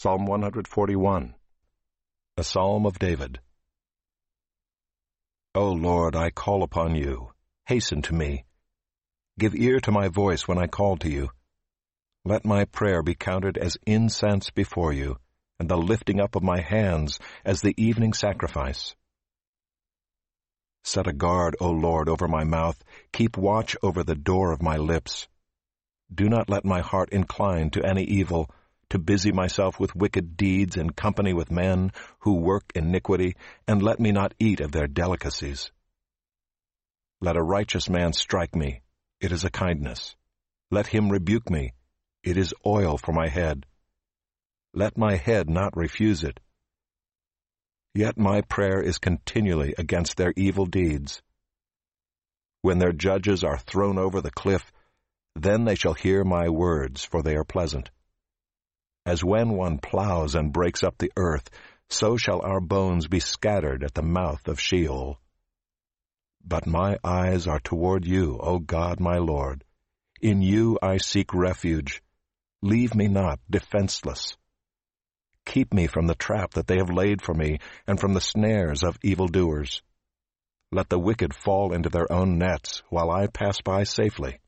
Psalm 141 A Psalm of David O Lord, I call upon you. Hasten to me. Give ear to my voice when I call to you. Let my prayer be counted as incense before you, and the lifting up of my hands as the evening sacrifice. Set a guard, O Lord, over my mouth. Keep watch over the door of my lips. Do not let my heart incline to any evil, to busy myself with wicked deeds in company with men who work iniquity, and let me not eat of their delicacies. Let a righteous man strike me, it is a kindness. Let him rebuke me, it is oil for my head. Let my head not refuse it. Yet my prayer is continually against their evil deeds. When their judges are thrown over the cliff, then they shall hear my words, for they are pleasant. As when one plows and breaks up the earth, so shall our bones be scattered at the mouth of Sheol. But my eyes are toward you, O God my Lord. In you I seek refuge. Leave me not defenseless. Keep me from the trap that they have laid for me, and from the snares of evildoers. Let the wicked fall into their own nets, while I pass by safely.